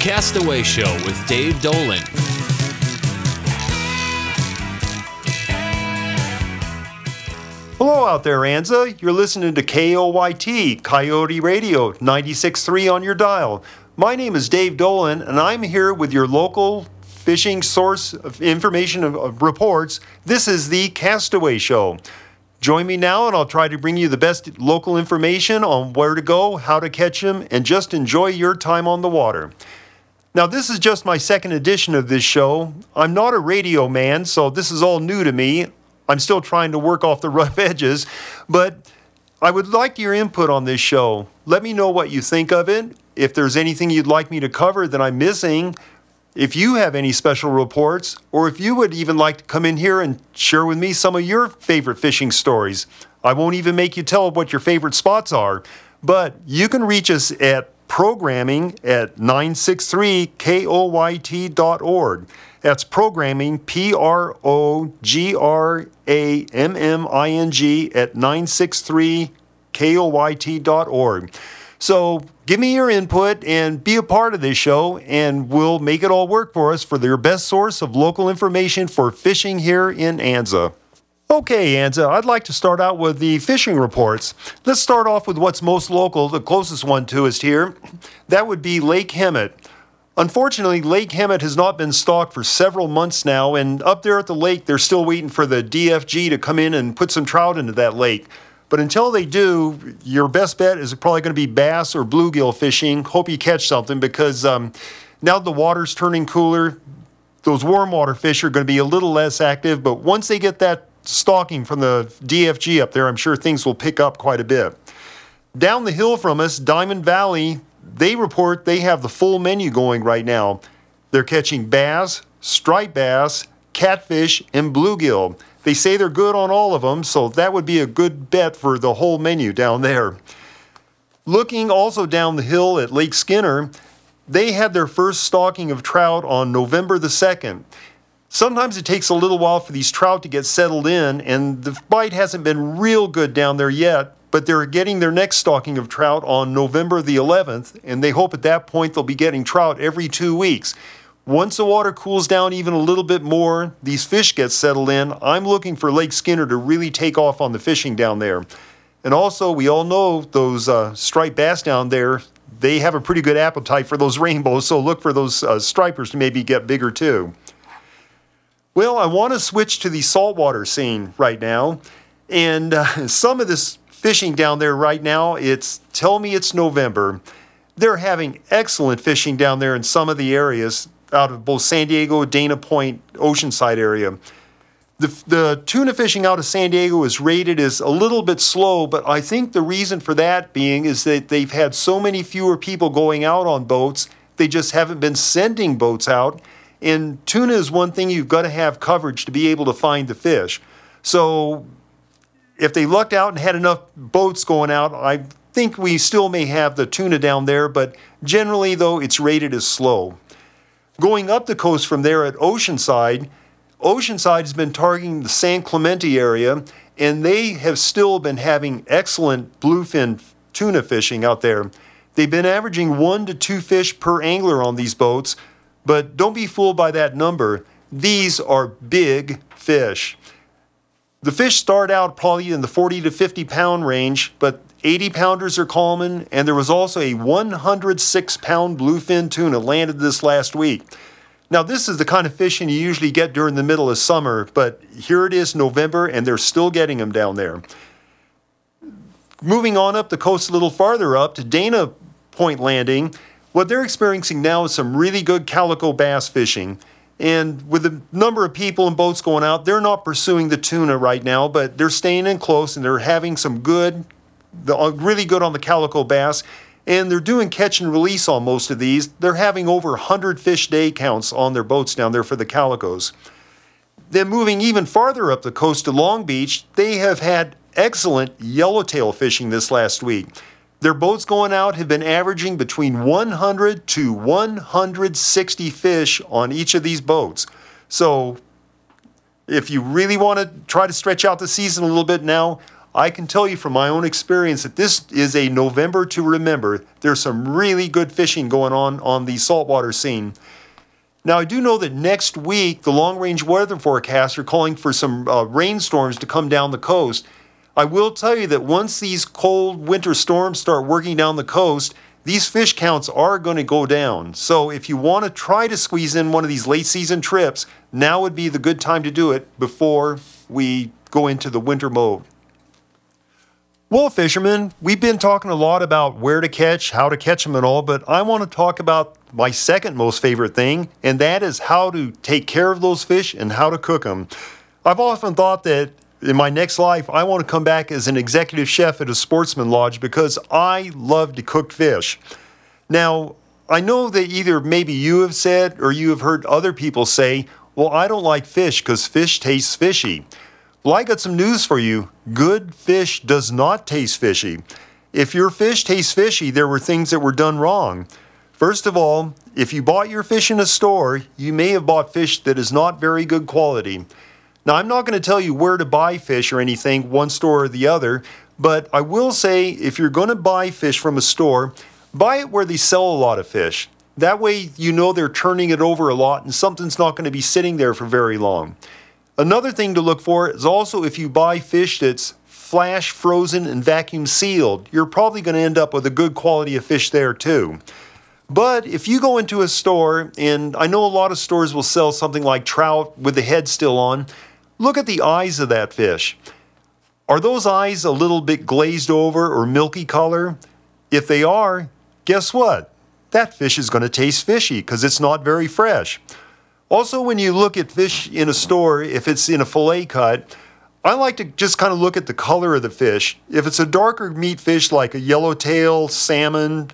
Castaway Show with Dave Dolan. Hello out there, Anza. You're listening to KOYT, Coyote Radio, 96.3 on your dial. My name is Dave Dolan, and I'm here with your local fishing source of information of, of reports. This is the Castaway Show. Join me now, and I'll try to bring you the best local information on where to go, how to catch them, and just enjoy your time on the water. Now, this is just my second edition of this show. I'm not a radio man, so this is all new to me. I'm still trying to work off the rough edges, but I would like your input on this show. Let me know what you think of it. If there's anything you'd like me to cover that I'm missing, if you have any special reports, or if you would even like to come in here and share with me some of your favorite fishing stories. I won't even make you tell what your favorite spots are, but you can reach us at programming at 963koyt.org. That's programming, P R O G R A M M I N G, at 963koyt.org. So give me your input and be a part of this show, and we'll make it all work for us for your best source of local information for fishing here in Anza. Okay, Anza, I'd like to start out with the fishing reports. Let's start off with what's most local, the closest one to us here. That would be Lake Hemet. Unfortunately, Lake Hemet has not been stocked for several months now, and up there at the lake, they're still waiting for the DFG to come in and put some trout into that lake. But until they do, your best bet is probably going to be bass or bluegill fishing. Hope you catch something because um, now the water's turning cooler. Those warm water fish are going to be a little less active, but once they get that stalking from the DFG up there, I'm sure things will pick up quite a bit. Down the hill from us, Diamond Valley, they report they have the full menu going right now. They're catching bass, striped bass, catfish, and bluegill. They say they're good on all of them, so that would be a good bet for the whole menu down there. Looking also down the hill at Lake Skinner, they had their first stalking of trout on November the 2nd. Sometimes it takes a little while for these trout to get settled in, and the bite hasn't been real good down there yet, but they're getting their next stocking of trout on November the 11th, and they hope at that point they'll be getting trout every two weeks. Once the water cools down even a little bit more, these fish get settled in. I'm looking for Lake Skinner to really take off on the fishing down there. And also, we all know those uh, striped bass down there, they have a pretty good appetite for those rainbows, so look for those uh, stripers to maybe get bigger too. Well, I want to switch to the saltwater scene right now. And uh, some of this fishing down there right now, it's tell me it's November. They're having excellent fishing down there in some of the areas out of both San Diego, Dana Point, Oceanside area. The, the tuna fishing out of San Diego is rated as a little bit slow, but I think the reason for that being is that they've had so many fewer people going out on boats, they just haven't been sending boats out. And tuna is one thing you've got to have coverage to be able to find the fish. So if they lucked out and had enough boats going out, I think we still may have the tuna down there, but generally, though, it's rated as slow. Going up the coast from there at Oceanside, Oceanside has been targeting the San Clemente area, and they have still been having excellent bluefin tuna fishing out there. They've been averaging one to two fish per angler on these boats, but don't be fooled by that number. These are big fish. The fish start out probably in the 40 to 50 pound range, but 80 pounders are common, and there was also a 106 pound bluefin tuna landed this last week. Now, this is the kind of fishing you usually get during the middle of summer, but here it is November, and they're still getting them down there. Moving on up the coast a little farther up to Dana Point Landing, what they're experiencing now is some really good calico bass fishing. And with the number of people and boats going out, they're not pursuing the tuna right now, but they're staying in close and they're having some good, uh, really good on the calico bass. And they're doing catch and release on most of these. They're having over 100 fish day counts on their boats down there for the calicos. Then moving even farther up the coast to Long Beach, they have had excellent yellowtail fishing this last week. Their boats going out have been averaging between 100 to 160 fish on each of these boats. So, if you really want to try to stretch out the season a little bit now, I can tell you from my own experience that this is a November to remember. There's some really good fishing going on on the saltwater scene. Now, I do know that next week the long range weather forecasts are calling for some uh, rainstorms to come down the coast. I will tell you that once these cold winter storms start working down the coast, these fish counts are going to go down. So if you want to try to squeeze in one of these late season trips, now would be the good time to do it before we go into the winter mode. Well, fishermen, we've been talking a lot about where to catch, how to catch them, and all, but I want to talk about my second most favorite thing, and that is how to take care of those fish and how to cook them. I've often thought that in my next life, I want to come back as an executive chef at a sportsman lodge because I love to cook fish. Now, I know that either maybe you have said or you have heard other people say, well, I don't like fish because fish tastes fishy. Well, I got some news for you. Good fish does not taste fishy. If your fish tastes fishy, there were things that were done wrong. First of all, if you bought your fish in a store, you may have bought fish that is not very good quality. Now, I'm not going to tell you where to buy fish or anything, one store or the other, but I will say if you're going to buy fish from a store, buy it where they sell a lot of fish. That way, you know they're turning it over a lot and something's not going to be sitting there for very long. Another thing to look for is also if you buy fish that's flash frozen and vacuum sealed, you're probably going to end up with a good quality of fish there too. But if you go into a store, and I know a lot of stores will sell something like trout with the head still on, look at the eyes of that fish. Are those eyes a little bit glazed over or milky color? If they are, guess what? That fish is going to taste fishy because it's not very fresh. Also, when you look at fish in a store, if it's in a fillet cut, I like to just kind of look at the color of the fish. If it's a darker meat fish like a yellowtail, salmon,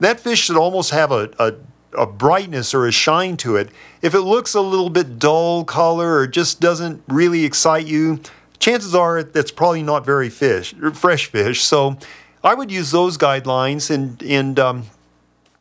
that fish should almost have a, a, a, brightness or a shine to it. If it looks a little bit dull color or just doesn't really excite you, chances are that's probably not very fish, fresh fish. So I would use those guidelines and, and um,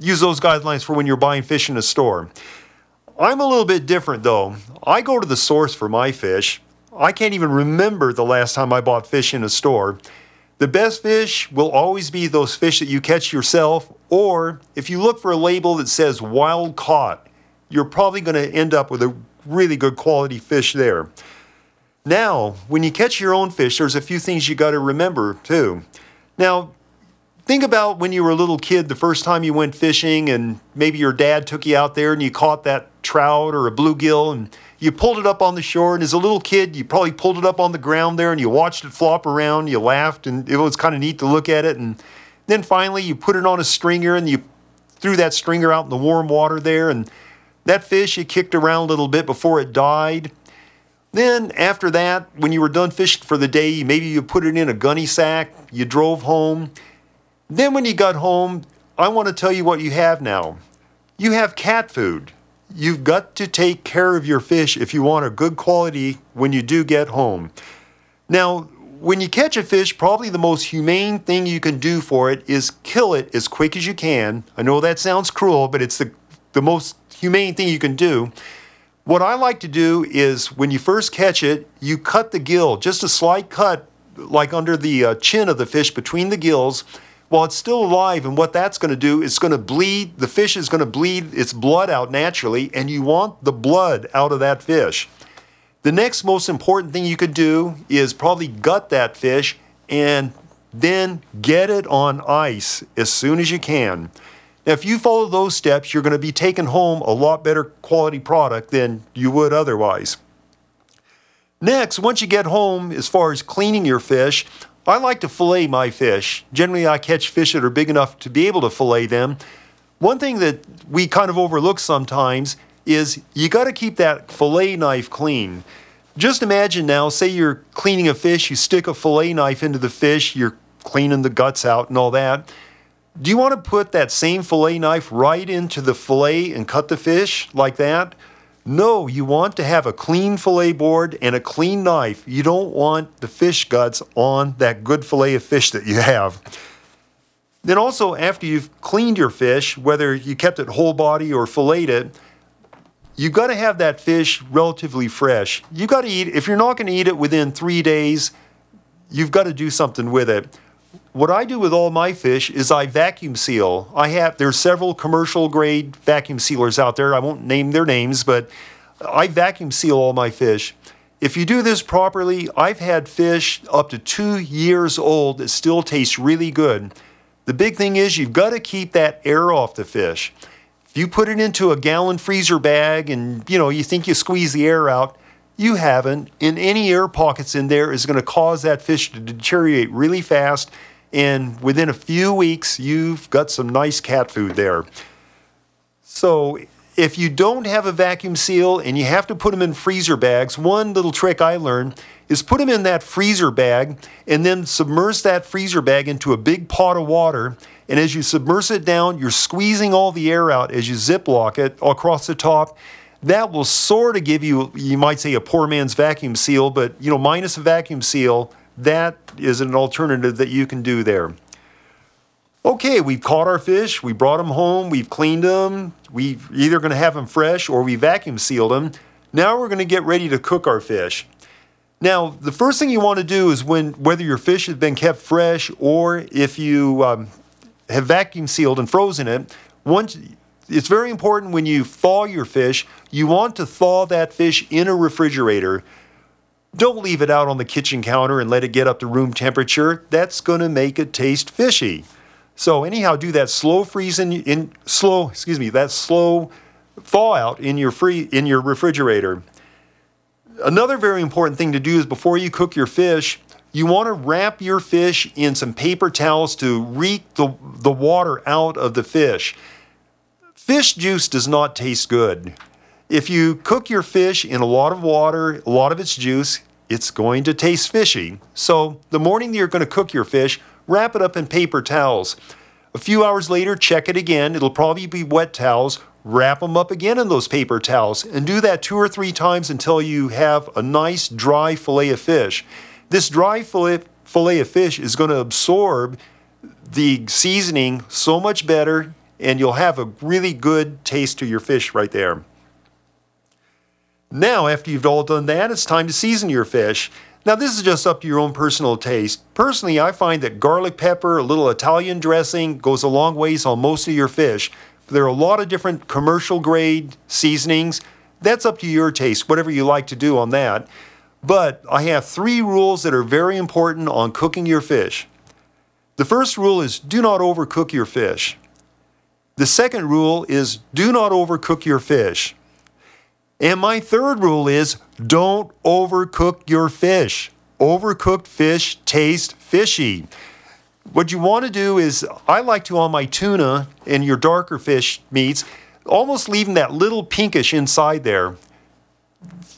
use those guidelines for when you're buying fish in a store. I'm a little bit different though. I go to the source for my fish. I can't even remember the last time I bought fish in a store. The best fish will always be those fish that you catch yourself, or if you look for a label that says wild caught, you're probably going to end up with a really good quality fish there. Now, when you catch your own fish, there's a few things you got to remember too. Now, Think about when you were a little kid, the first time you went fishing, and maybe your dad took you out there and you caught that trout or a bluegill, and you pulled it up on the shore. And as a little kid, you probably pulled it up on the ground there and you watched it flop around. You laughed, and it was kind of neat to look at it. And then finally, you put it on a stringer and you threw that stringer out in the warm water there. And that fish, you kicked around a little bit before it died. Then after that, when you were done fishing for the day, maybe you put it in a gunny sack, you drove home, then, when you got home, I want to tell you what you have now. You have cat food. You've got to take care of your fish if you want a good quality when you do get home. Now, when you catch a fish, probably the most humane thing you can do for it is kill it as quick as you can. I know that sounds cruel, but it's the, the most humane thing you can do. What I like to do is when you first catch it, you cut the gill, just a slight cut, like under the uh, chin of the fish between the gills while it's still alive. And what that's going to do is going to bleed, the fish is going to bleed its blood out naturally, and you want the blood out of that fish. The next most important thing you could do is probably gut that fish and then get it on ice as soon as you can. Now, if you follow those steps, you're going to be taking home a lot better quality product than you would otherwise. Next, once you get home, as far as cleaning your fish, I like to fillet my fish. Generally, I catch fish that are big enough to be able to fillet them. One thing that we kind of overlook sometimes is you got to keep that fillet knife clean. Just imagine now, say you're cleaning a fish, you stick a fillet knife into the fish, you're cleaning the guts out and all that. Do you want to put that same fillet knife right into the fillet and cut the fish like that? No, you want to have a clean fillet board and a clean knife. You don't want the fish guts on that good fillet of fish that you have. Then also, after you've cleaned your fish, whether you kept it whole body or filleted it, you've got to have that fish relatively fresh. You've got to eat, if you're not going to eat it within three days, you've got to do something with it. What I do with all my fish is I vacuum seal. I have there's several commercial grade vacuum sealers out there. I won't name their names, but I vacuum seal all my fish. If you do this properly, I've had fish up to two years old that still taste really good. The big thing is you've got to keep that air off the fish. If you put it into a gallon freezer bag and you know you think you squeeze the air out, you haven't. And any air pockets in there is going to cause that fish to deteriorate really fast. And within a few weeks, you've got some nice cat food there. So if you don't have a vacuum seal and you have to put them in freezer bags, one little trick I learned is put them in that freezer bag and then submerge that freezer bag into a big pot of water. And as you submerge it down, you're squeezing all the air out as you ziplock it across the top. That will sort of give you, you might say, a poor man's vacuum seal, but you know, minus a vacuum seal, that is an alternative that you can do there. Okay, we've caught our fish, we brought them home, we've cleaned them, we're either going to have them fresh or we vacuum sealed them. Now we're going to get ready to cook our fish. Now, the first thing you want to do is when whether your fish has been kept fresh or if you um, have vacuum sealed and frozen it, once it's very important when you thaw your fish, you want to thaw that fish in a refrigerator. Don't leave it out on the kitchen counter and let it get up to room temperature. That's going to make it taste fishy. So anyhow, do that slow freeze in, in slow, excuse me, that slow thaw out in your free in your refrigerator. Another very important thing to do is before you cook your fish, you want to wrap your fish in some paper towels to reek the, the water out of the fish. Fish juice does not taste good. If you cook your fish in a lot of water, a lot of its juice, it's going to taste fishy. So, the morning that you're going to cook your fish, wrap it up in paper towels. A few hours later, check it again. It'll probably be wet towels. Wrap them up again in those paper towels and do that two or three times until you have a nice dry fillet of fish. This dry fillet, fillet of fish is going to absorb the seasoning so much better and you'll have a really good taste to your fish right there. Now, after you've all done that, it's time to season your fish. Now, this is just up to your own personal taste. Personally, I find that garlic pepper, a little Italian dressing goes a long ways on most of your fish. There are a lot of different commercial grade seasonings. That's up to your taste, whatever you like to do on that. But I have three rules that are very important on cooking your fish. The first rule is do not overcook your fish. The second rule is do not overcook your fish. And my third rule is don't overcook your fish. Overcooked fish taste fishy. What you want to do is, I like to on my tuna and your darker fish meats, almost leaving that little pinkish inside there.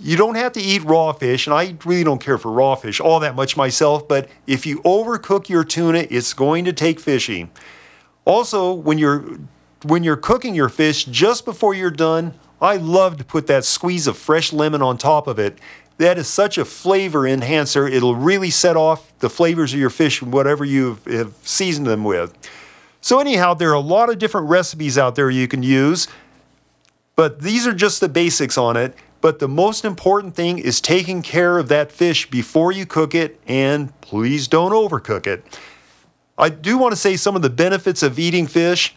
You don't have to eat raw fish, and I really don't care for raw fish all that much myself, but if you overcook your tuna, it's going to take fishy. Also, when you're when you're cooking your fish, just before you're done, I love to put that squeeze of fresh lemon on top of it. That is such a flavor enhancer. It'll really set off the flavors of your fish, and whatever you have seasoned them with. So, anyhow, there are a lot of different recipes out there you can use, but these are just the basics on it. But the most important thing is taking care of that fish before you cook it, and please don't overcook it. I do want to say some of the benefits of eating fish.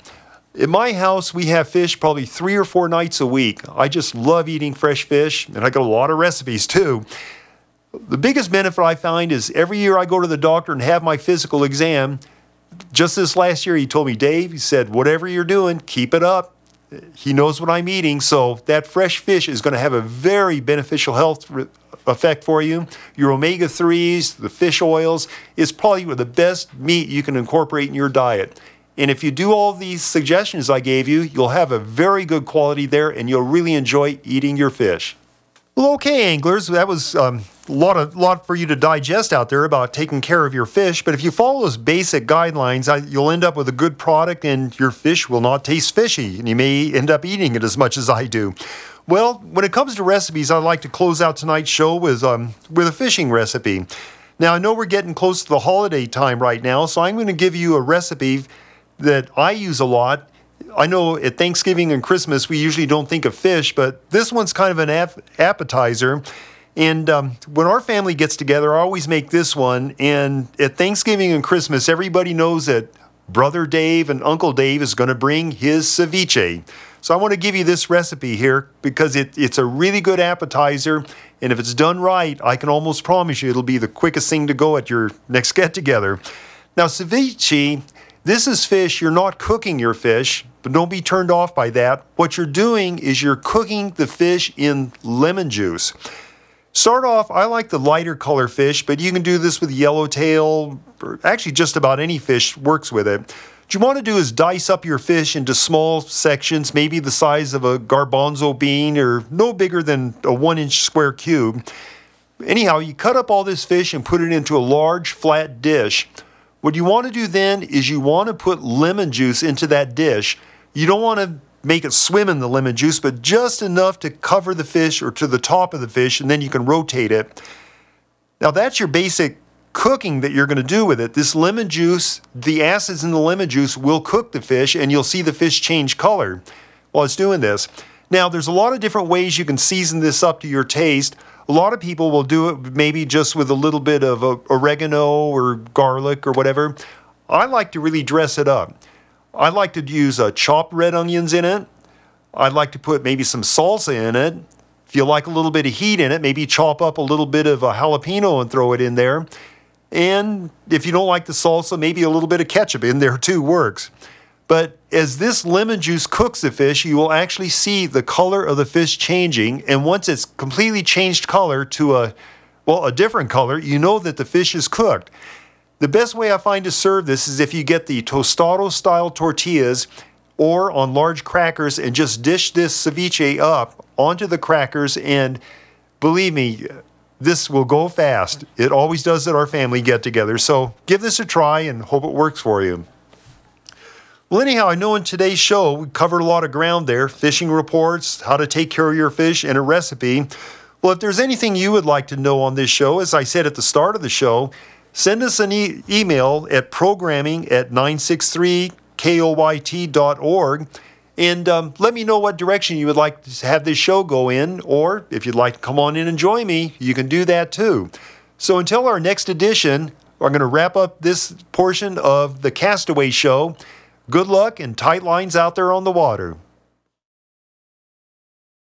In my house, we have fish probably three or four nights a week. I just love eating fresh fish, and I got a lot of recipes too. The biggest benefit I find is every year I go to the doctor and have my physical exam. Just this last year, he told me, Dave, he said, whatever you're doing, keep it up. He knows what I'm eating, so that fresh fish is going to have a very beneficial health re- effect for you. Your omega 3s, the fish oils, is probably the best meat you can incorporate in your diet. And if you do all these suggestions I gave you, you'll have a very good quality there and you'll really enjoy eating your fish. Well, okay, anglers, that was um, a lot, of, lot for you to digest out there about taking care of your fish. But if you follow those basic guidelines, I, you'll end up with a good product and your fish will not taste fishy. And you may end up eating it as much as I do. Well, when it comes to recipes, I'd like to close out tonight's show with, um, with a fishing recipe. Now, I know we're getting close to the holiday time right now, so I'm going to give you a recipe that I use a lot. I know at Thanksgiving and Christmas we usually don't think of fish, but this one's kind of an ap- appetizer. And um, when our family gets together, I always make this one. And at Thanksgiving and Christmas, everybody knows that Brother Dave and Uncle Dave is going to bring his ceviche. So I want to give you this recipe here because it, it's a really good appetizer. And if it's done right, I can almost promise you it'll be the quickest thing to go at your next get together. Now, ceviche, this is fish. You're not cooking your fish, but don't be turned off by that. What you're doing is you're cooking the fish in lemon juice. Start off, I like the lighter color fish, but you can do this with yellowtail, or actually just about any fish works with it. What you want to do is dice up your fish into small sections, maybe the size of a garbanzo bean or no bigger than a one inch square cube. Anyhow, you cut up all this fish and put it into a large flat dish. What you want to do then is you want to put lemon juice into that dish. You don't want to make it swim in the lemon juice, but just enough to cover the fish or to the top of the fish, and then you can rotate it. Now, that's your basic cooking that you're going to do with it. This lemon juice, the acids in the lemon juice will cook the fish and you'll see the fish change color while it's doing this. Now, there's a lot of different ways you can season this up to your taste. A lot of people will do it maybe just with a little bit of oregano or garlic or whatever. I like to really dress it up. I like to use uh, chopped red onions in it. I'd like to put maybe some salsa in it. If you like a little bit of heat in it, maybe chop up a little bit of a jalapeno and throw it in there. And if you don't like the salsa, maybe a little bit of ketchup in there too works. But as this lemon juice cooks the fish, you will actually see the color of the fish changing. And once it's completely changed color to a, well, a different color, you know that the fish is cooked. The best way I find to serve this is if you get the tostado style tortillas or on large crackers and just dish this ceviche up onto the crackers. And believe me, this will go fast. It always does at our family get together. So give this a try and hope it works for you. Well, anyhow, I know in today's show we covered a lot of ground there fishing reports, how to take care of your fish, and a recipe. Well, if there's anything you would like to know on this show, as I said at the start of the show, send us an e- email at programming at 963koyt.org and um, let me know what direction you would like to have this show go in, or if you'd like to come on in and join me, you can do that too. So until our next edition, I'm going to wrap up this portion of the Castaway Show. Good luck and tight lines out there on the water.